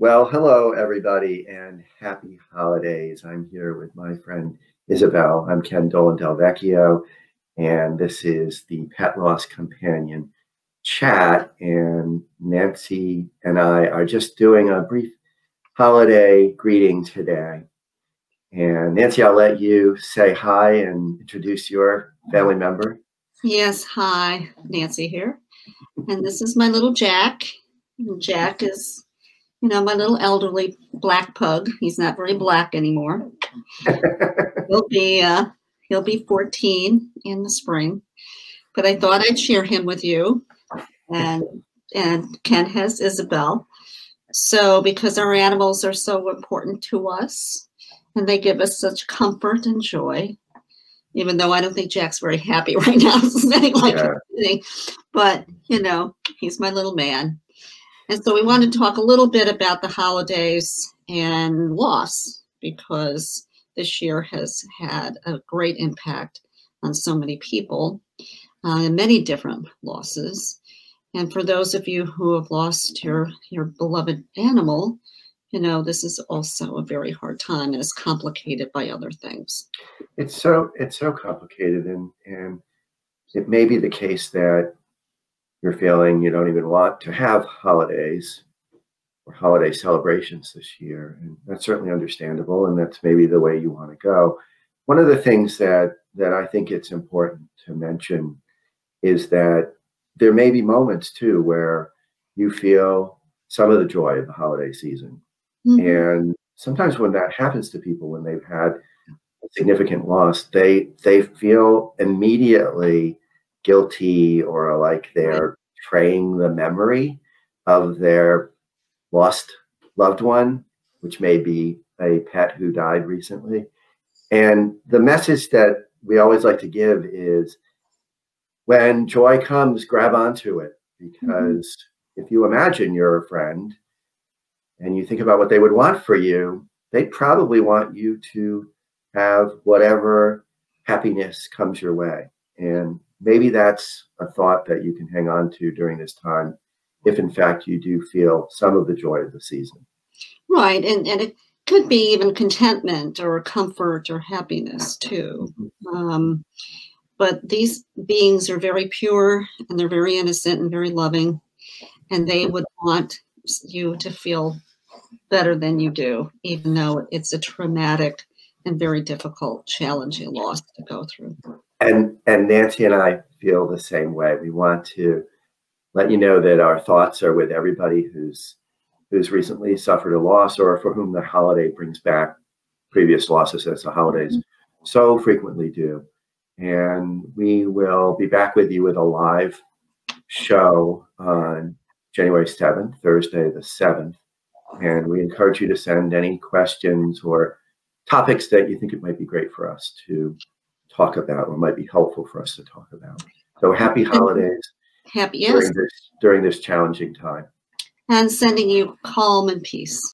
Well, hello, everybody, and happy holidays. I'm here with my friend Isabel. I'm Ken Dolan Del Vecchio, and this is the Pet Loss Companion chat. And Nancy and I are just doing a brief holiday greeting today. And Nancy, I'll let you say hi and introduce your family member. Yes, hi, Nancy here. And this is my little Jack. Jack is you know, my little elderly black pug. He's not very black anymore. he'll be uh, he'll be 14 in the spring. But I thought I'd share him with you. And and Ken has Isabel. So because our animals are so important to us and they give us such comfort and joy, even though I don't think Jack's very happy right now, like yeah. but you know, he's my little man. And so we want to talk a little bit about the holidays and loss because this year has had a great impact on so many people uh, and many different losses. And for those of you who have lost your, your beloved animal, you know, this is also a very hard time and it's complicated by other things. It's so it's so complicated and and it may be the case that you're feeling you don't even want to have holidays or holiday celebrations this year. And that's certainly understandable. And that's maybe the way you want to go. One of the things that, that I think it's important to mention is that there may be moments too where you feel some of the joy of the holiday season. Mm-hmm. And sometimes when that happens to people, when they've had a significant loss, they they feel immediately guilty or like they're betraying the memory of their lost loved one, which may be a pet who died recently. And the message that we always like to give is when joy comes, grab onto it. Because mm-hmm. if you imagine you're a friend and you think about what they would want for you, they probably want you to have whatever happiness comes your way. And maybe that's a thought that you can hang on to during this time if in fact you do feel some of the joy of the season right and and it could be even contentment or comfort or happiness too mm-hmm. um, but these beings are very pure and they're very innocent and very loving and they would want you to feel better than you do even though it's a traumatic and very difficult challenging loss to go through and and Nancy and I feel the same way. We want to let you know that our thoughts are with everybody who's who's recently suffered a loss or for whom the holiday brings back previous losses as the holidays mm-hmm. so frequently do. And we will be back with you with a live show on January 7th, Thursday the 7th. And we encourage you to send any questions or topics that you think it might be great for us to talk about or might be helpful for us to talk about. So happy holidays. Happy yes. during this during this challenging time. And sending you calm and peace.